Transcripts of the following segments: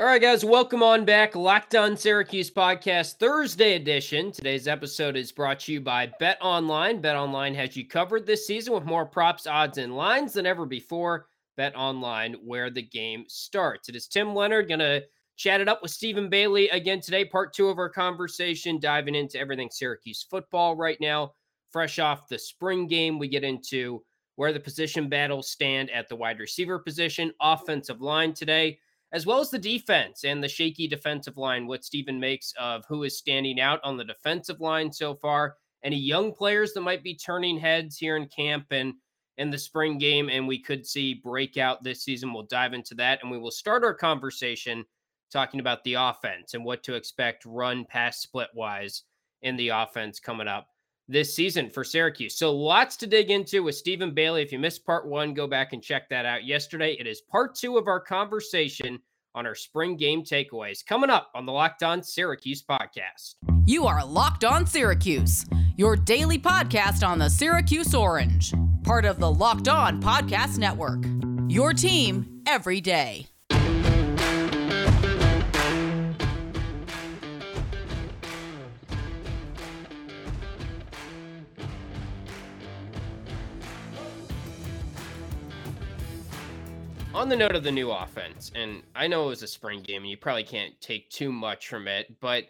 All right, guys, welcome on back. Locked on Syracuse podcast, Thursday edition. Today's episode is brought to you by Bet Online. Bet Online has you covered this season with more props, odds, and lines than ever before. Bet Online, where the game starts. It is Tim Leonard going to chat it up with Stephen Bailey again today, part two of our conversation, diving into everything Syracuse football right now. Fresh off the spring game, we get into where the position battles stand at the wide receiver position, offensive line today as well as the defense and the shaky defensive line, what Stephen makes of who is standing out on the defensive line so far, any young players that might be turning heads here in camp and in the spring game, and we could see breakout this season. We'll dive into that, and we will start our conversation talking about the offense and what to expect run pass split wise in the offense coming up this season for Syracuse. So lots to dig into with Stephen Bailey. If you missed part one, go back and check that out yesterday. It is part two of our conversation on our spring game takeaways coming up on the Locked On Syracuse podcast. You are Locked On Syracuse, your daily podcast on the Syracuse Orange, part of the Locked On Podcast Network. Your team every day. On the note of the new offense, and I know it was a spring game and you probably can't take too much from it, but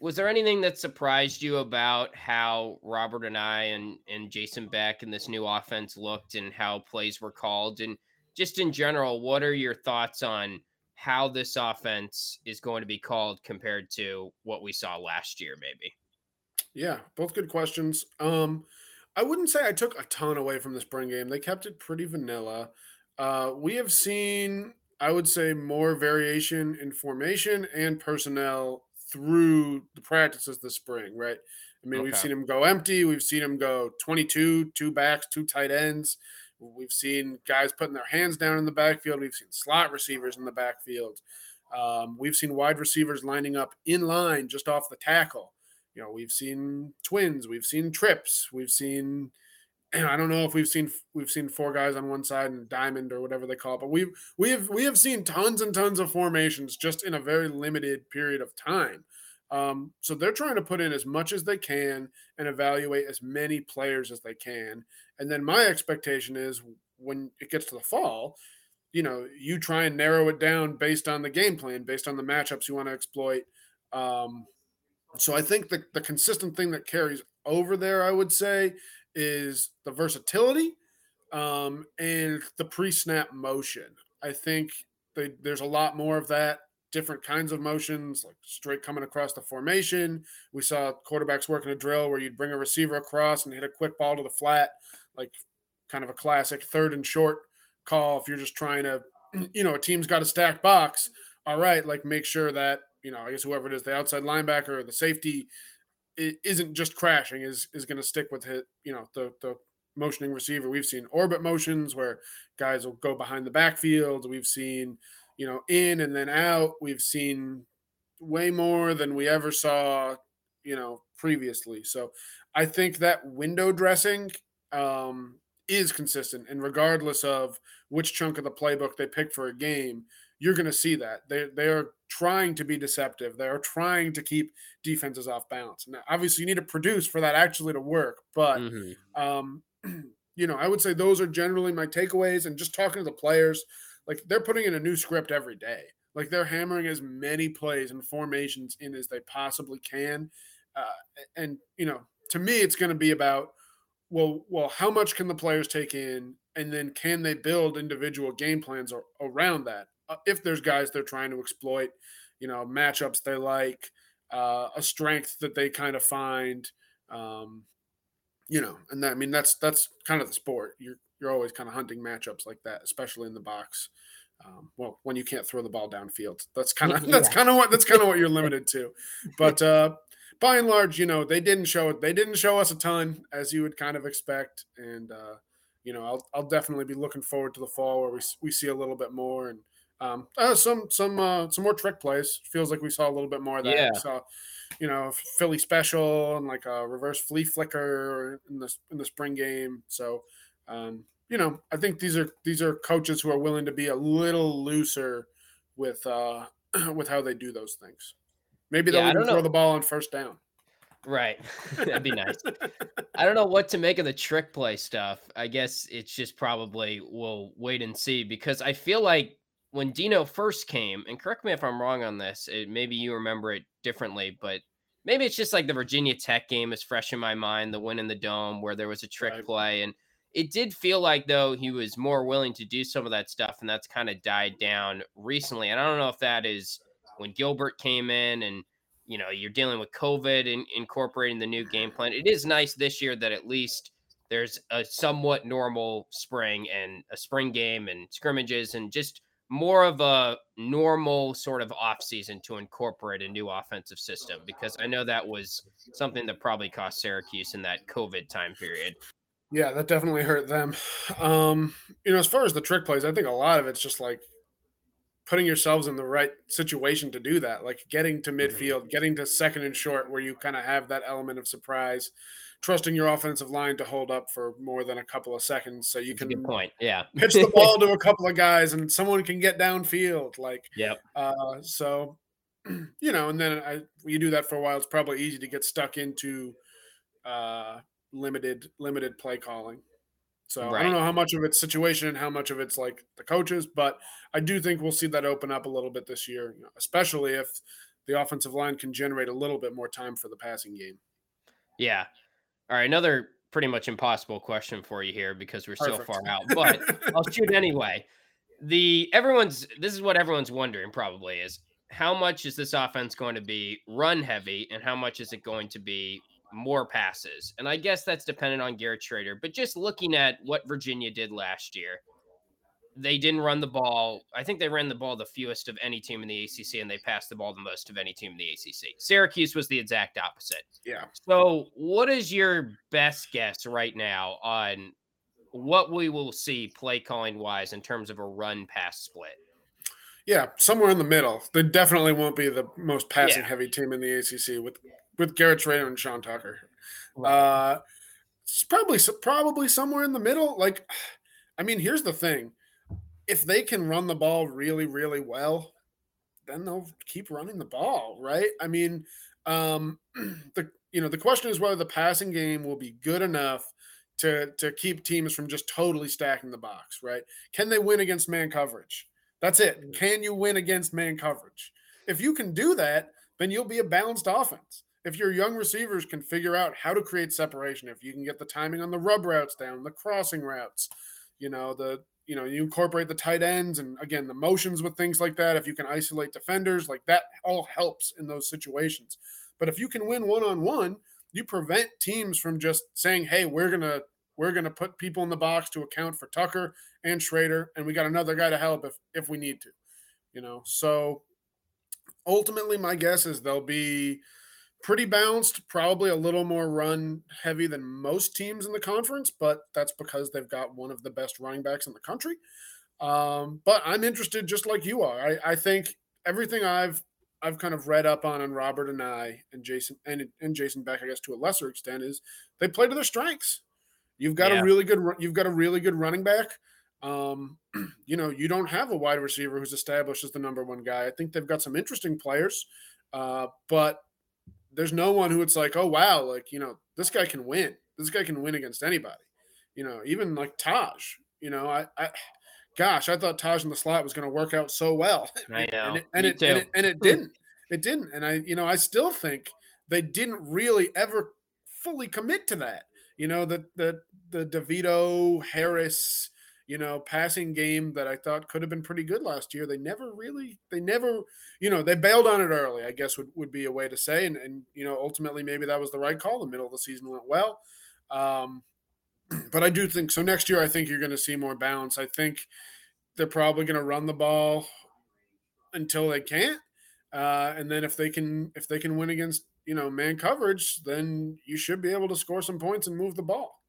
was there anything that surprised you about how Robert Anae and, and Jason Beck and this new offense looked and how plays were called? And just in general, what are your thoughts on how this offense is going to be called compared to what we saw last year, maybe? Yeah, both good questions. Um, I wouldn't say I took a ton away from the spring game. They kept it pretty vanilla. Uh, we have seen, I would say, more variation in formation and personnel through the practices this spring, right? I mean, okay. we've seen him go empty. We've seen him go 22, two backs, two tight ends. We've seen guys putting their hands down in the backfield. We've seen slot receivers in the backfield. Um, we've seen wide receivers lining up in line just off the tackle. You know, we've seen twins. We've seen trips. We've seen I don't know if we've seen we've seen four guys on one side and diamond or whatever they call it, but we've we have we have seen tons and tons of formations just in a very limited period of time. Um, so they're trying to put in as much as they can and evaluate as many players as they can. And then my expectation is when it gets to the fall, you know, you try and narrow it down based on the game plan, based on the matchups you want to exploit. Um, so I think the, the consistent thing that carries over there, I would say, is the versatility um, and the pre-snap motion. I think they, there's a lot more of that, different kinds of motions, like straight coming across the formation. We saw quarterbacks working a drill where you'd bring a receiver across and hit a quick ball to the flat, like kind of a classic third and short call. If you're just trying to, you know, a team's got a stacked box. All right, like make sure that you know, I guess whoever it is, the outside linebacker or the safety isn't just crashing is is going to stick with hit you know the the motioning receiver we've seen orbit motions where guys will go behind the backfield we've seen you know in and then out we've seen way more than we ever saw you know previously. So i think that window dressing um is consistent and regardless of which chunk of the playbook they pick for a game you're going to see that they they are trying to be deceptive. They are trying to keep defenses off balance. Now, obviously, you need to produce for that actually to work. But mm-hmm. um, you know, I would say those are generally my takeaways. And just talking to the players, like they're putting in a new script every day. Like they're hammering as many plays and formations in as they possibly can. Uh, and you know, to me, it's going to be about well, well, how much can the players take in, and then can they build individual game plans around that? Uh, if there's guys they're trying to exploit, you know, matchups they like, uh, a strength that they kind of find, um, you know, and that, I mean that's that's kind of the sport. You're you're always kind of hunting matchups like that, especially in the box. Um, well, when you can't throw the ball downfield, that's kind of that's kind of what that's kind of what you're limited to. But uh, by and large, you know, they didn't show it. They didn't show us a ton, as you would kind of expect, and uh, you know, I'll I'll definitely be looking forward to the fall where we we see a little bit more and um, uh, some some uh, some more trick plays. Feels like we saw a little bit more of that. Yeah. Saw, you know, Philly special and like a reverse flea flicker in the in the spring game. So, um, you know, I think these are these are coaches who are willing to be a little looser with uh, with how they do those things. Maybe they'll yeah, even throw know. the ball on first down. Right. That'd be nice. I don't know what to make of the trick play stuff. I guess it's just probably we'll wait and see because I feel like when Dino first came, and correct me if I'm wrong on this, it, maybe you remember it differently, but maybe it's just like the Virginia Tech game is fresh in my mind, the win in the dome where there was a trick right. play. And it did feel like, though, he was more willing to do some of that stuff, and that's kind of died down recently. And I don't know if that is when Gilbert came in and you know you're dealing with COVID and incorporating the new game plan. It is nice this year that at least there's a somewhat normal spring and a spring game and scrimmages and just more of a normal sort of off season to incorporate a new offensive system because I know that was something that probably cost Syracuse in that COVID time period. Yeah, that definitely hurt them. Um, you know, as far as the trick plays, I think a lot of it's just like putting yourselves in the right situation to do that, like getting to mm-hmm. midfield, getting to second and short, where you kind of have that element of surprise, trusting your offensive line to hold up for more than a couple of seconds, so you That's can point, yeah, pitch the ball to a couple of guys and someone can get downfield, like, yeah. Uh, so, you know, and then I, you do that for a while, it's probably easy to get stuck into uh, limited limited play calling. So right. I don't know how much of it's situation and how much of it's like the coaches, but I do think we'll see that open up a little bit this year, you know, especially if the offensive line can generate a little bit more time for the passing game. Yeah. All right. Another pretty much impossible question for you here because we're Perfect. so far out, but I'll shoot anyway. The everyone's this is what everyone's wondering probably is how much is this offense going to be run heavy and how much is it going to be more passes. And I guess that's dependent on Garrett Shrader. But just looking at what Virginia did last year, they didn't run the ball. I think they ran the ball the fewest of any team in the ACC, and they passed the ball the most of any team in the ACC. Syracuse was the exact opposite. Yeah. So, what is your best guess right now on what we will see play calling wise in terms of a run pass split? Yeah, somewhere in the middle. They definitely won't be the most passing yeah. heavy team in the ACC with with Garrett Shrader and Sean Tucker. Right. Uh, it's probably probably somewhere in the middle. Like, I mean, here's the thing: if they can run the ball really, really well, then they'll keep running the ball, right? I mean, um, the you know the question is whether the passing game will be good enough to to keep teams from just totally stacking the box, right? Can they win against man coverage? That's it. Can you win against man coverage? If you can do that, then you'll be a balanced offense if your young receivers can figure out how to create separation, if you can get the timing on the rub routes down, the crossing routes, you know, the you know, you incorporate the tight ends and again the motions with things like that. If you can isolate defenders, like that all helps in those situations. But if you can win one on one, you prevent teams from just saying, "Hey, we're gonna we're gonna put people in the box to account for Tucker and Shrader, and we got another guy to help if if we need to." You know, so ultimately, my guess is they'll be pretty balanced, probably a little more run heavy than most teams in the conference, but that's because they've got one of the best running backs in the country. Um, but I'm interested just like you are. I, I, think everything I've I've kind of read up on on Robert Anae, and Jason and, and Jason Beck, I guess to a lesser extent, is they play to their strengths. You've got yeah. a really good you've got a really good running back. Um, you know, you don't have a wide receiver who's established as the number one guy. I think they've got some interesting players, uh, but there's no one who it's like, oh wow, like you know, this guy can win. This guy can win against anybody. You know, even like Taj. You know, I, I gosh, I thought Taj in the slot was going to work out so well. I know, and it, and it, and it, and it didn't. It didn't. And I, you know, I still think they didn't really ever fully commit to that. You know, the the the DeVito Harris you know, passing game that I thought could have been pretty good last year. They never really, they never, you know, they bailed on it early, I guess would, would be a way to say. And, and, you know, ultimately maybe that was the right call. The middle of the season went well. Um, but I do think so. Next year, I think you're going to see more balance. I think they're probably going to run the ball until they can't. Uh, and then if they can, if they can win against, you know, man coverage, then you should be able to score some points and move the ball.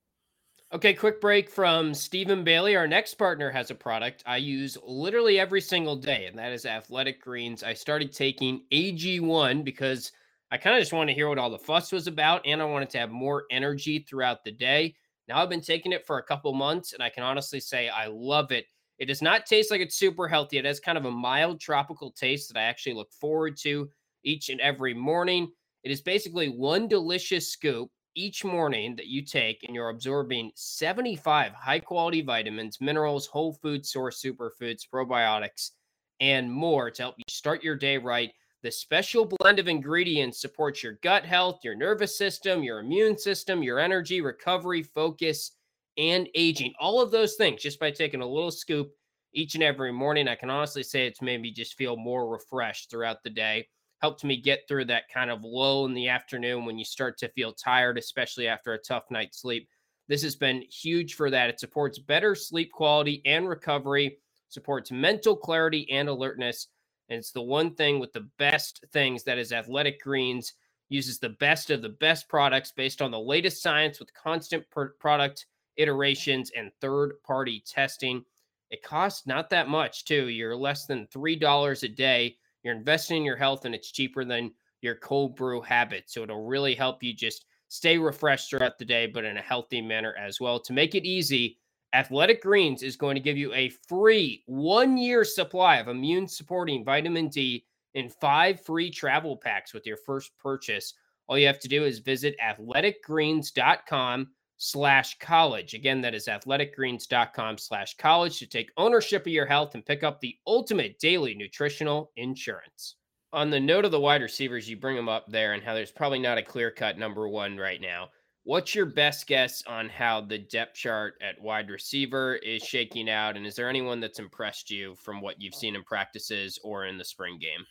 Okay, quick break from Stephen Bailey. Our next partner has a product I use literally every single day, and that is Athletic Greens. I started taking AG1 because I kind of just wanted to hear what all the fuss was about, and I wanted to have more energy throughout the day. Now I've been taking it for a couple months, and I can honestly say I love it. It does not taste like it's super healthy. It has kind of a mild tropical taste that I actually look forward to each and every morning. It is basically one delicious scoop each morning that you take, and you're absorbing 75 high quality vitamins, minerals, whole food source superfoods, probiotics, and more to help you start your day right. The special blend of ingredients supports your gut health, your nervous system, your immune system, your energy, recovery, focus, and aging. All of those things just by taking a little scoop each and every morning. I can honestly say it's made me just feel more refreshed throughout the day. Helped me get through that kind of low in the afternoon when you start to feel tired, especially after a tough night's sleep. This has been huge for that. It supports better sleep quality and recovery, supports mental clarity and alertness and it's the one thing with the best things that is Athletic Greens uses the best of the best products based on the latest science with constant product iterations and third party testing. It costs not that much, too. You're less than $3 a day. You're investing in your health, and it's cheaper than your cold brew habit. So it'll really help you just stay refreshed throughout the day, but in a healthy manner as well. To make it easy, Athletic Greens is going to give you a free one year supply of immune supporting vitamin D in five free travel packs with your first purchase. All you have to do is visit athleticgreens.com slash college. Again, that is athleticgreens.com slash college to take ownership of your health and pick up the ultimate daily nutritional insurance. On the note of the wide receivers, you bring them up there and how there's probably not a clear cut number one right now. What's your best guess on how the depth chart at wide receiver is shaking out? And is there anyone that's impressed you from what you've seen in practices or in the spring game?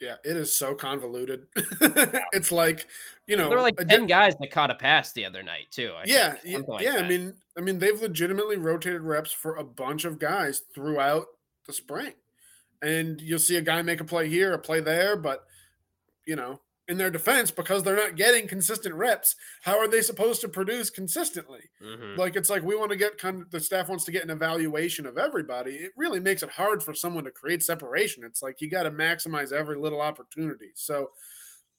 Yeah, it is so convoluted. it's like, you know, there were like 10 guys that caught a pass the other night, too. I yeah. yeah, like yeah I mean, I mean, they've legitimately rotated reps for a bunch of guys throughout the spring. And you'll see a guy make a play here, a play there, but you know, in their defense because they're not getting consistent reps. How are they supposed to produce consistently? Mm-hmm. Like it's like we want to get kind of the staff wants to get an evaluation of everybody. It really makes it hard for someone to create separation. It's like you got to maximize every little opportunity. So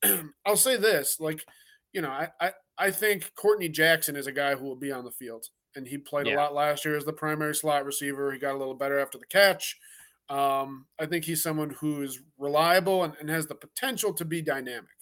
I'll say this, like, you know, I, I I think Courtney Jackson is a guy who will be on the field. And he played yeah. a lot last year as the primary slot receiver. He got a little better after the catch. Um, I think he's someone who is reliable and, and has the potential to be dynamic.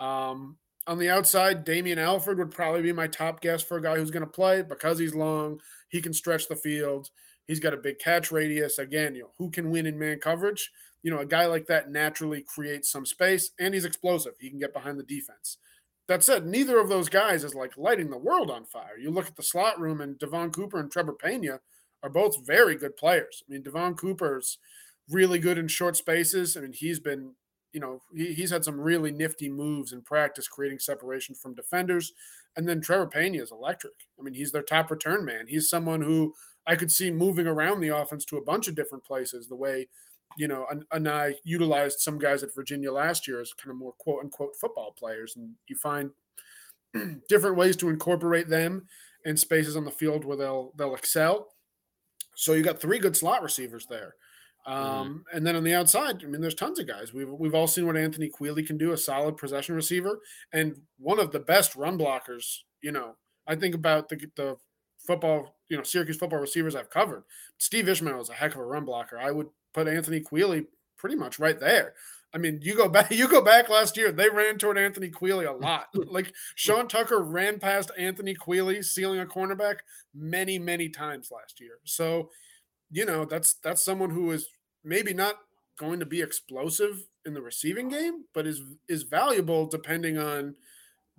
Um, on the outside, Damien Alford would probably be my top guess for a guy who's going to play because he's long. He can stretch the field. He's got a big catch radius. Again, you know, who can win in man coverage? You know, a guy like that naturally creates some space and he's explosive. He can get behind the defense. That said, neither of those guys is like lighting the world on fire. You look at the slot room and Devon Cooper and Trebor Pena are both very good players. I mean, Devon Cooper's really good in short spaces. I mean, he's been you know, he, he's had some really nifty moves in practice, creating separation from defenders. And then Trebor Pena is electric. I mean, he's their top return man. He's someone who I could see moving around the offense to a bunch of different places. The way, you know, and, Anae utilized some guys at Virginia last year as kind of more quote unquote football players, and you find different ways to incorporate them in spaces on the field where they'll they'll excel. So you got three good slot receivers there. Mm-hmm. Um, mm. And then on the outside, I mean, there's tons of guys. We've we've all seen what Anthony Queeley can do, a solid possession receiver, and one of the best run blockers. You know, I think about the the football, you know, Syracuse football receivers I've covered. Steve Ishmael is a heck of a run blocker. I would put Anthony Queeley pretty much right there. I mean, you go back, you go back last year, they ran toward Anthony Queeley a lot. like Sean Tucker ran past Anthony Queeley, sealing a cornerback many, many times last year. So, you know, that's that's someone who is maybe not going to be explosive in the receiving game, but is is valuable depending on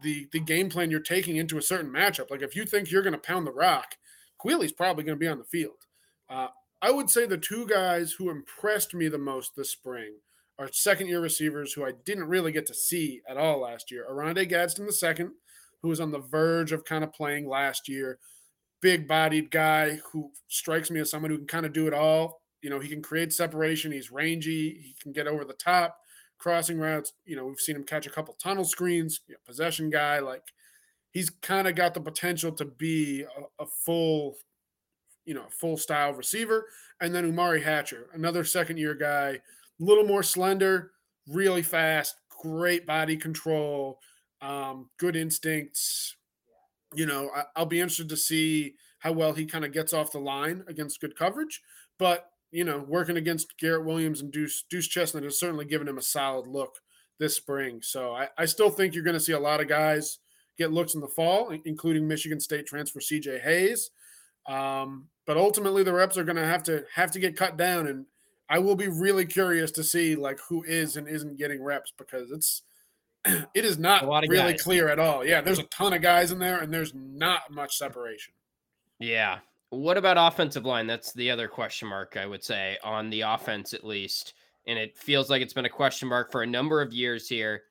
the the game plan you're taking into a certain matchup. Like if you think you're going to pound the rock, Queeley's probably going to be on the field. Uh, I would say the two guys who impressed me the most this spring are second year receivers who I didn't really get to see at all last year. Oronde Gadsden the second, who was on the verge of kind of playing last year. Big bodied guy who strikes me as someone who can kind of do it all you know, he can create separation. He's rangy. He can get over the top, crossing routes. You know, we've seen him catch a couple tunnel screens. You know, possession guy. Like he's kind of got the potential to be a, a, full, you know, full style receiver. And then Umari Hatcher, another second year guy, a little more slender, really fast, great body control, um, good instincts. You know, I, I'll be interested to see how well he kind of gets off the line against good coverage. but you know, working against Garrett Williams and Duce Duce Chestnut has certainly given him a solid look this spring. So I, I still think you're going to see a lot of guys get looks in the fall, including Michigan State transfer CJ Hayes. Um, but ultimately, the reps are going to have to have to get cut down, and I will be really curious to see like who is and isn't getting reps because it's it is not really guys. clear at all. Yeah, there's a ton of guys in there, and there's not much separation. Yeah. What about offensive line? That's the other question mark, I would say, on the offense at least. And it feels like it's been a question mark for a number of years here.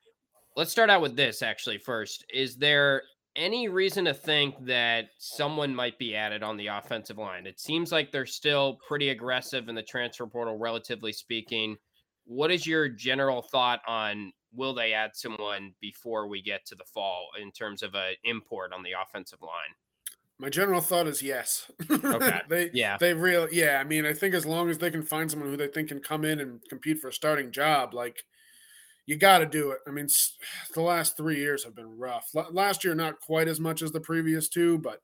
Let's start out with this actually first. Is there any reason to think that someone might be added on the offensive line? It seems like they're still pretty aggressive in the transfer portal, relatively speaking. What is your general thought on will they add someone before we get to the fall in terms of an import on the offensive line? My general thought is yes. Okay. they yeah. They real yeah. I mean, I think as long as they can find someone who they think can come in and compete for a starting job, like you got to do it. I mean, the last three years have been rough. last year, not quite as much as the previous two, but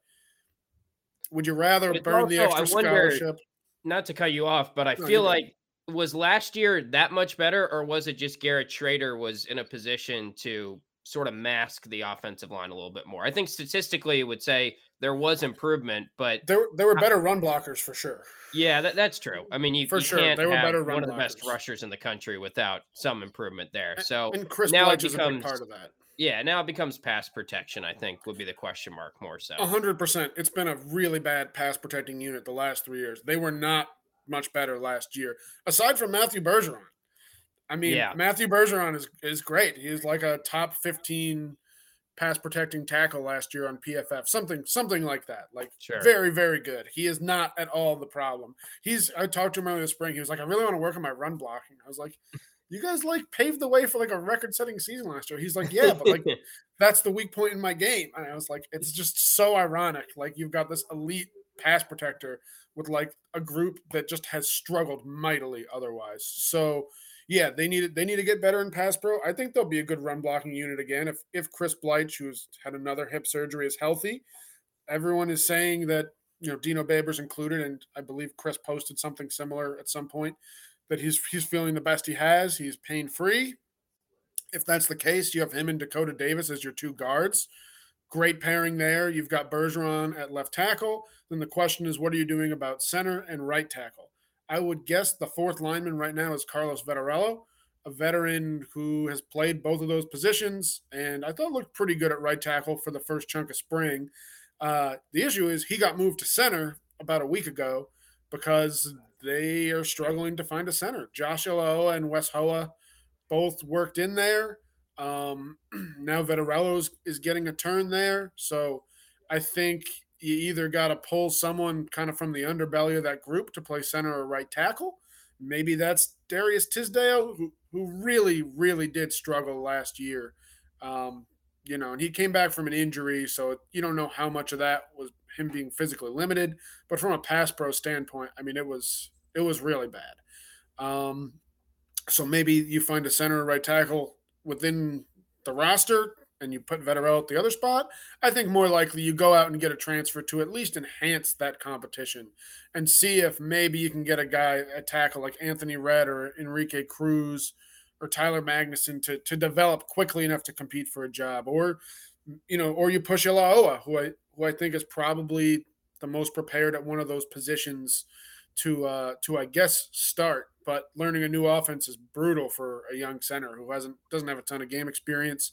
would you rather burn also, the extra scholarship? Not to cut you off, but I no, feel like was last year that much better, or was it just Garrett Shrader was in a position to sort of mask the offensive line a little bit more? I think statistically it would say there was improvement, but there there were better I, run blockers for sure. Yeah, that, that's true. I mean, you, for you sure can't they were better one of the best rushers in the country without some improvement there. So and Chris now it becomes part of that. Yeah, now it becomes pass protection. I think would be the question mark more so. hundred percent. It's been a really bad pass protecting unit the last three years. They were not much better last year, aside from Matthew Bergeron. I mean, yeah. Matthew Bergeron is is great. He's like a top fifteen pass protecting tackle last year on PFF, something something like that. Like sure. very very good. He is not at all the problem. He's I talked to him earlier this spring. He was like, I really want to work on my run blocking. I was like, you guys like paved the way for like a record setting season last year. He's like, yeah, but like that's the weak point in my game. And I was like, it's just so ironic. Like you've got this elite pass protector with like a group that just has struggled mightily otherwise. So yeah, they need they need to get better in pass pro. I think they'll be a good run blocking unit again if if Chris Bleich, who's had another hip surgery, is healthy. Everyone is saying that you know Dino Babers included, and I believe Chris posted something similar at some point that he's he's feeling the best he has. He's pain free. If that's the case, you have him and Dakota Davis as your two guards. Great pairing there. You've got Bergeron at left tackle. Then the question is, what are you doing about center and right tackle? I would guess the fourth lineman right now is Carlos Vettorello, a veteran who has played both of those positions, and I thought looked pretty good at right tackle for the first chunk of spring. Uh, the issue is he got moved to center about a week ago because they are struggling to find a center. Josh Ilaoa and Wes Hoa both worked in there. Um, now Vettorello is getting a turn there, so I think you either got to pull someone kind of from the underbelly of that group to play center or right tackle. Maybe that's Darius Tisdale, who, who really, really did struggle last year. Um, you know, and he came back from an injury, so you don't know how much of that was him being physically limited. But from a pass pro standpoint, I mean, it was it was really bad. Um, so maybe you find a center or right tackle within the roster and you put Vettorello at the other spot, I think more likely you go out and get a transfer to at least enhance that competition and see if maybe you can get a guy, a tackle like Anthony Red or Enrique Cruz or Tyler Magnuson to, to develop quickly enough to compete for a job. Or, you know, or you push Ilaoa, who I who I think is probably the most prepared at one of those positions to uh to I guess start. But learning a new offense is brutal for a young center who hasn't doesn't have a ton of game experience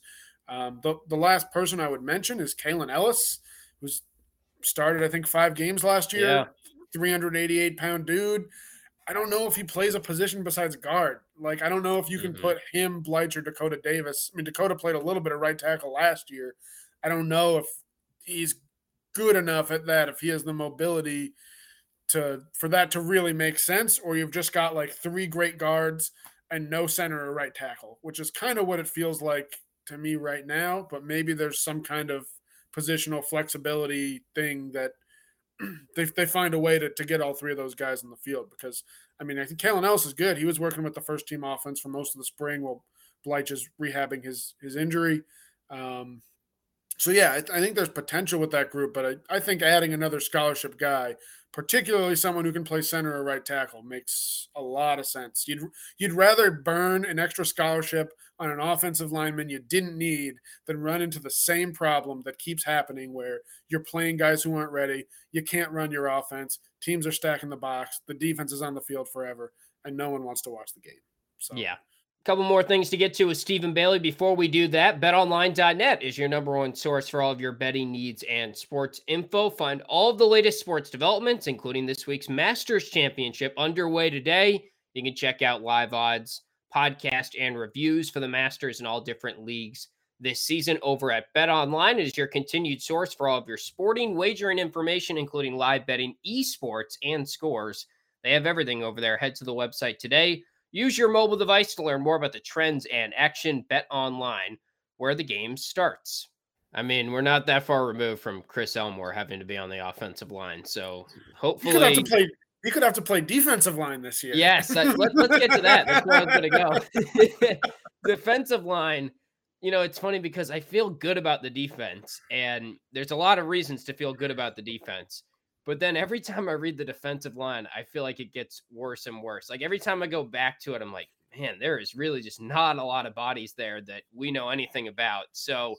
um, the, the last person I would mention is Kalen Ellis, who's started, I think, five games last year. Yeah. 388 pound dude. I don't know if he plays a position besides guard. Like, I don't know if you can mm-hmm. put him, Bleich, or Dakota Davis. I mean, Dakota played a little bit of right tackle last year. I don't know if he's good enough at that, if he has the mobility to for that to really make sense, or you've just got like three great guards and no center or right tackle, which is kind of what it feels like to me right now, but maybe there's some kind of positional flexibility thing that they, they find a way to, to get all three of those guys in the field because I mean I think Kalen Ellis is good. He was working with the first team offense for most of the spring while Bleich is rehabbing his his injury. Um, So yeah, I, I think there's potential with that group, but I, I think adding another scholarship guy, particularly someone who can play center or right tackle, makes a lot of sense. You'd you'd rather burn an extra scholarship on an offensive lineman you didn't need than run into the same problem that keeps happening where you're playing guys who aren't ready. You can't run your offense. Teams are stacking the box. The defense is on the field forever, and no one wants to watch the game. So yeah. A couple more things to get to with Stephen Bailey. Before we do that, betonline.net is your number one source for all of your betting needs and sports info. Find all of the latest sports developments, including this week's Masters Championship underway today. You can check out live odds podcast and reviews for the Masters in all different leagues this season over at Bet Online. Is your continued source for all of your sporting wagering information, including live betting, esports, and scores. They have everything over there. Head to the website today. Use your mobile device to learn more about the trends and action. Bet Online, where the game starts. I mean, we're not that far removed from Chris Elmore having to be on the offensive line. So hopefully, you could have to play defensive line this year. Yes, let, us get to that. That's where I was going to go. Defensive line. You know, it's funny because I feel good about the defense, and there's a lot of reasons to feel good about the defense. But then every time I read the defensive line, I feel like it gets worse and worse. Like every time I go back to it, I'm like, man, there is really just not a lot of bodies there that we know anything about. So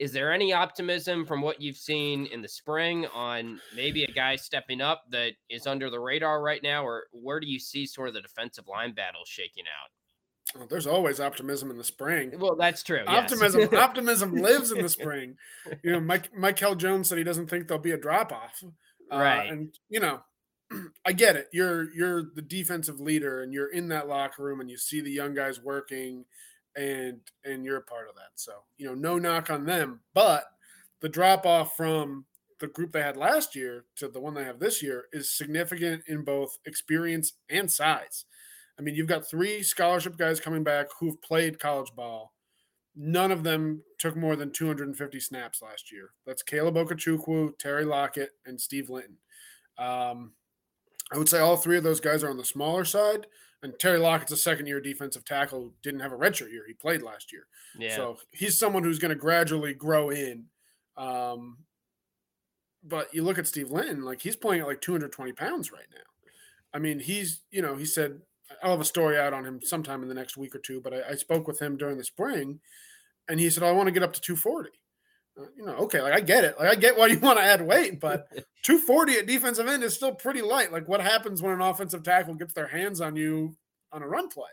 is there any optimism from what you've seen in the spring on maybe a guy stepping up that is under the radar right now, or where do you see sort of the defensive line battle shaking out? Well, there's always optimism in the spring. Well, that's true. Optimism, yes. optimism lives in the spring. You know, Mike Mikel Jones said he doesn't think there'll be a drop off. Uh, right. And you know, I get it. You're you're the defensive leader, and you're in that locker room, and you see the young guys working, and and you're a part of that. So you know, no knock on them, but the drop off from the group they had last year to the one they have this year is significant in both experience and size. I mean, you've got three scholarship guys coming back who've played college ball. None of them took more than 250 snaps last year. That's Caleb Okechukwu, Terry Lockett, and Steve Linton. Um, I would say all three of those guys are on the smaller side. And Terry Lockett's a second year defensive tackle who didn't have a redshirt year. He played last year. Yeah. So he's someone who's going to gradually grow in. Um, but you look at Steve Linton, like he's playing at like 220 pounds right now. I mean, he's, you know, he said, I'll have a story out on him sometime in the next week or two, but I, I spoke with him during the spring and he said, I want to get up to 240. Uh, you know, okay, like I get it. Like I get why you want to add weight, but 240 at defensive end is still pretty light. Like what happens when an offensive tackle gets their hands on you on a run play?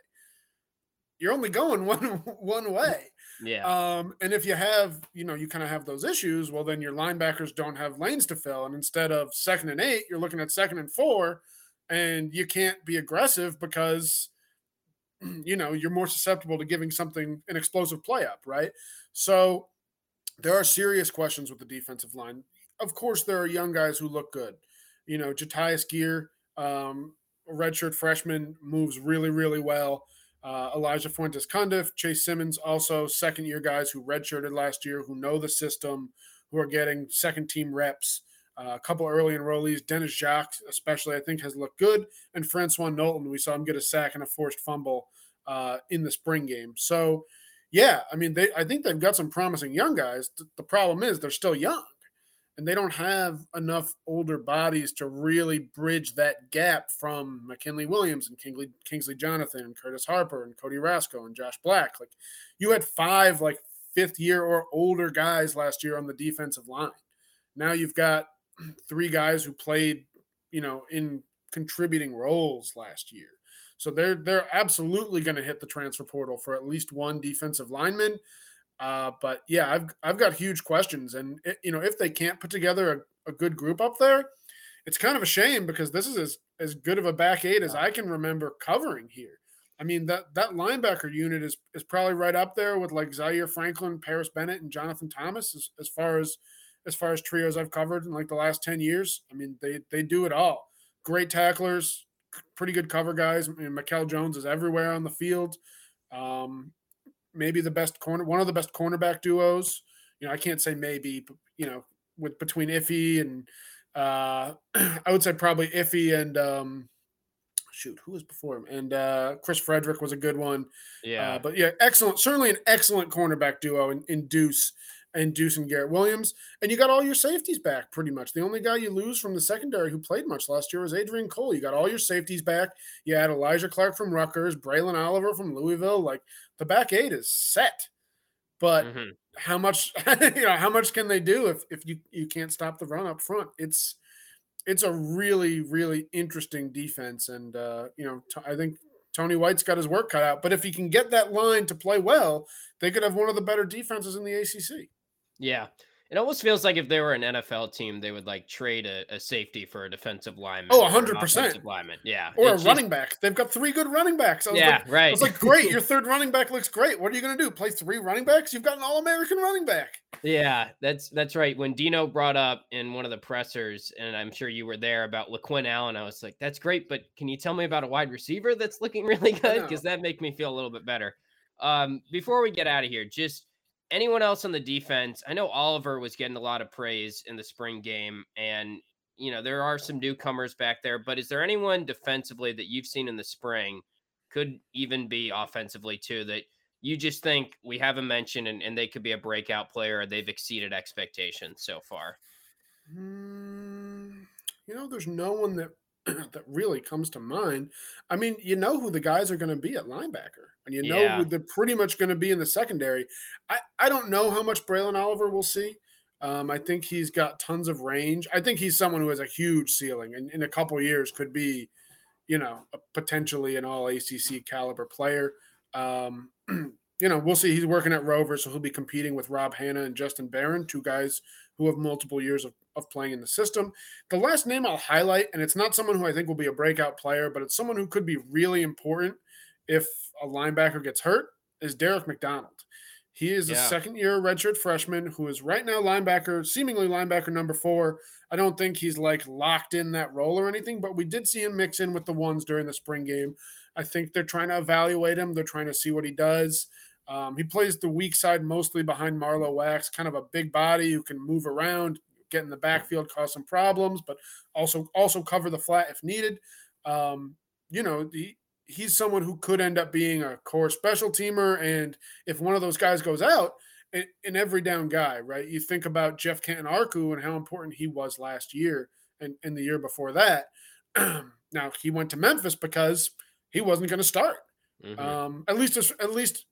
You're only going one one way. Yeah. Um, and if you have, you know, you kind of have those issues, well, then your linebackers don't have lanes to fill. And instead of second and eight, you're looking at second and four, and you can't be aggressive because you know you're more susceptible to giving something an explosive play up, right? So there are serious questions with the defensive line. Of course, there are young guys who look good. You know, Jatius Geer, um, redshirt freshman, moves really, really well. Uh, Elijah Fuentes Cundiff, Chase Simmons, also second year guys who redshirted last year, who know the system, who are getting second team reps. Uh, a couple early enrollees, Dennis Jacques, especially, I think has looked good. And Francois Nolton, we saw him get a sack and a forced fumble uh, in the spring game. So, yeah, I mean, they I think they've got some promising young guys. The problem is they're still young, and they don't have enough older bodies to really bridge that gap from McKinley Williams and Kingsley, Kingsley Jonathan and Curtis Harper and Cody Roscoe and Josh Black. Like, you had five like fifth year or older guys last year on the defensive line. Now you've got three guys who played, you know, in contributing roles last year. So they're they're absolutely going to hit the transfer portal for at least one defensive lineman. Uh, but yeah, I've I've got huge questions, and it, you know if they can't put together a, a, good group up there, it's kind of a shame because this is as as good of a back eight as I can remember covering here. I mean that that linebacker unit is is probably right up there with like Zaire Franklin, Parris Bennett, and Jonathan Thomas as, as far as as far as trios I've covered in like the last ten years. I mean they they do it all. Great tacklers, pretty good cover guys. I mean, Mikel Jones is everywhere on the field. Um, maybe the best corner, one of the best cornerback duos. You know, I can't say maybe, but, you know, with between Iffy and uh, I would say probably Iffy and um, shoot, who was before him? And uh, Chris Fredrick was a good one. Yeah, uh, but yeah, excellent. Certainly an excellent cornerback duo in, in Duce and Duce and Garrett Williams. And you got all your safeties back pretty much. The only guy you lose from the secondary who played much last year was Adrian Cole. You got all your safeties back. You had Elijah Clark from Rutgers, Braylon Oliver from Louisville. Like the back eight is set. But mm-hmm. how much you know, how much can they do if if you, you can't stop the run up front? It's it's a really, really interesting defense. And uh, you know, t- I think Tony White's got his work cut out. But if he can get that line to play well, they could have one of the better defenses in the ACC. Yeah. It almost feels like if they were an NFL team, they would like trade a, a safety for a defensive lineman. Oh, 100%. Lineman. Yeah. Or it's a running back. They've got three good running backs. yeah, like, right. I was like, great. Your third running back looks great. What are you going to do? Play three running backs? You've got an all American running back. Yeah, that's that's right. When Dino brought up in one of the pressers, and I'm sure you were there about LeQuint Allen, I was like, that's great, but can you tell me about a wide receiver that's looking really good? Because that make me feel a little bit better. Um, before we get out of here, just anyone else on the defense? I know Oliver was getting a lot of praise in the spring game, and you know there are some newcomers back there. But is there anyone defensively that you've seen in the spring, could even be offensively too, that you just think we haven't mentioned and, and they could be a breakout player or they've exceeded expectations so far? Mm, you know, there's no one that that really comes to mind. I mean, you know who the guys are going to be at linebacker, and you know yeah. who they're pretty much going to be in the secondary. I, I don't know how much Braylon Oliver will see. Um, I think he's got tons of range. I think he's someone who has a huge ceiling, and in a couple years could be, you know, potentially an All ACC caliber player. Um, you know, we'll see. He's working at Rover, so he'll be competing with Rob Hanna and Justin Barron, two guys who have multiple years of, of playing in the system. The last name I'll highlight, and it's not someone who I think will be a breakout player, but it's someone who could be really important if a linebacker gets hurt, is Derek McDonald. He is yeah. a second year redshirt freshman who is right now linebacker, seemingly linebacker number four. I don't think he's like locked in that role or anything, but we did see him mix in with the ones during the spring game. I think they're trying to evaluate him. They're trying to see what he does. Um, he plays the weak side mostly behind Marlowe Wax, kind of a big body who can move around, get in the backfield, cause some problems, but also also cover the flat if needed. Um, you know, he, he's someone who could end up being a core special teamer, and if one of those guys goes out, an, every down guy, right? You think about Geoff Cantin-Arku and how important he was last year and, and the year before that. now he went to Memphis because he wasn't going to start. Mm-hmm. Um, at least at least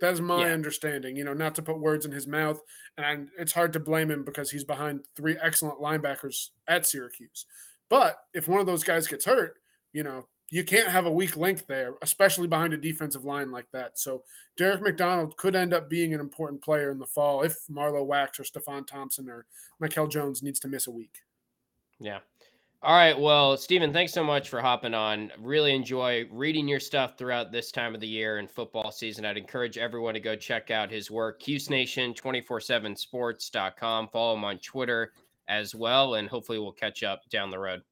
that's my yeah. understanding. You know, not to put words in his mouth, and it's hard to blame him because he's behind three excellent linebackers at Syracuse. But if one of those guys gets hurt, you know, you can't have a weak link there, especially behind a defensive line like that. So Derek McDonald could end up being an important player in the fall if Marlowe Wax or Stefon Thompson or Mikel Jones needs to miss a week. Yeah. All right. Well, Stephen, thanks so much for hopping on. Really enjoy reading your stuff throughout this time of the year and football season. I'd encourage everyone to go check out his work, CuseNation247sports.com. Follow him on Twitter as well. And hopefully we'll catch up down the road.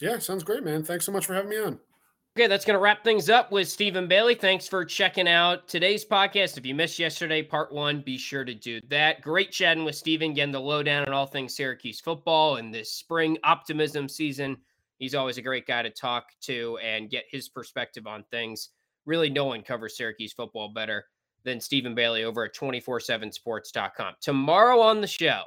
Yeah, sounds great, man. Thanks so much for having me on. Okay, that's going to wrap things up with Stephen Bailey. Thanks for checking out today's podcast. If you missed yesterday, part one, be sure to do that. Great chatting with Stephen, getting the lowdown on all things Syracuse football and this spring optimism season. He's always a great guy to talk to and get his perspective on things. Really, no one covers Syracuse football better than Stephen Bailey over at 247sports.com. Tomorrow on the show,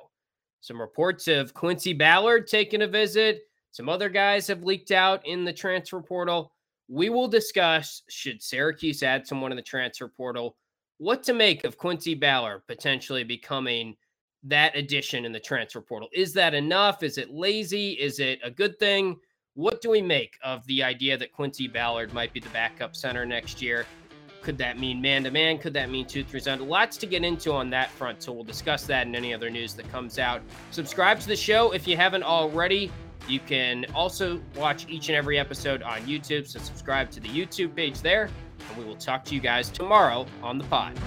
some reports of Quincy Ballard taking a visit. Some other guys have leaked out in the transfer portal we will discuss should Syracuse add someone in the transfer portal, what to make of Quincy Ballard potentially becoming that addition in the transfer portal. Is that enough? Is it lazy? Is it a good thing? What do we make of the idea that Quincy Ballard might be the backup center next year? Could that mean man to man? Could that mean two, three zone? Lots to get into on that front. So we'll discuss that and any other news that comes out. Subscribe to the show if you haven't already. You can also watch each and every episode on YouTube, so subscribe to the YouTube page there, and we will talk to you guys tomorrow on the pod.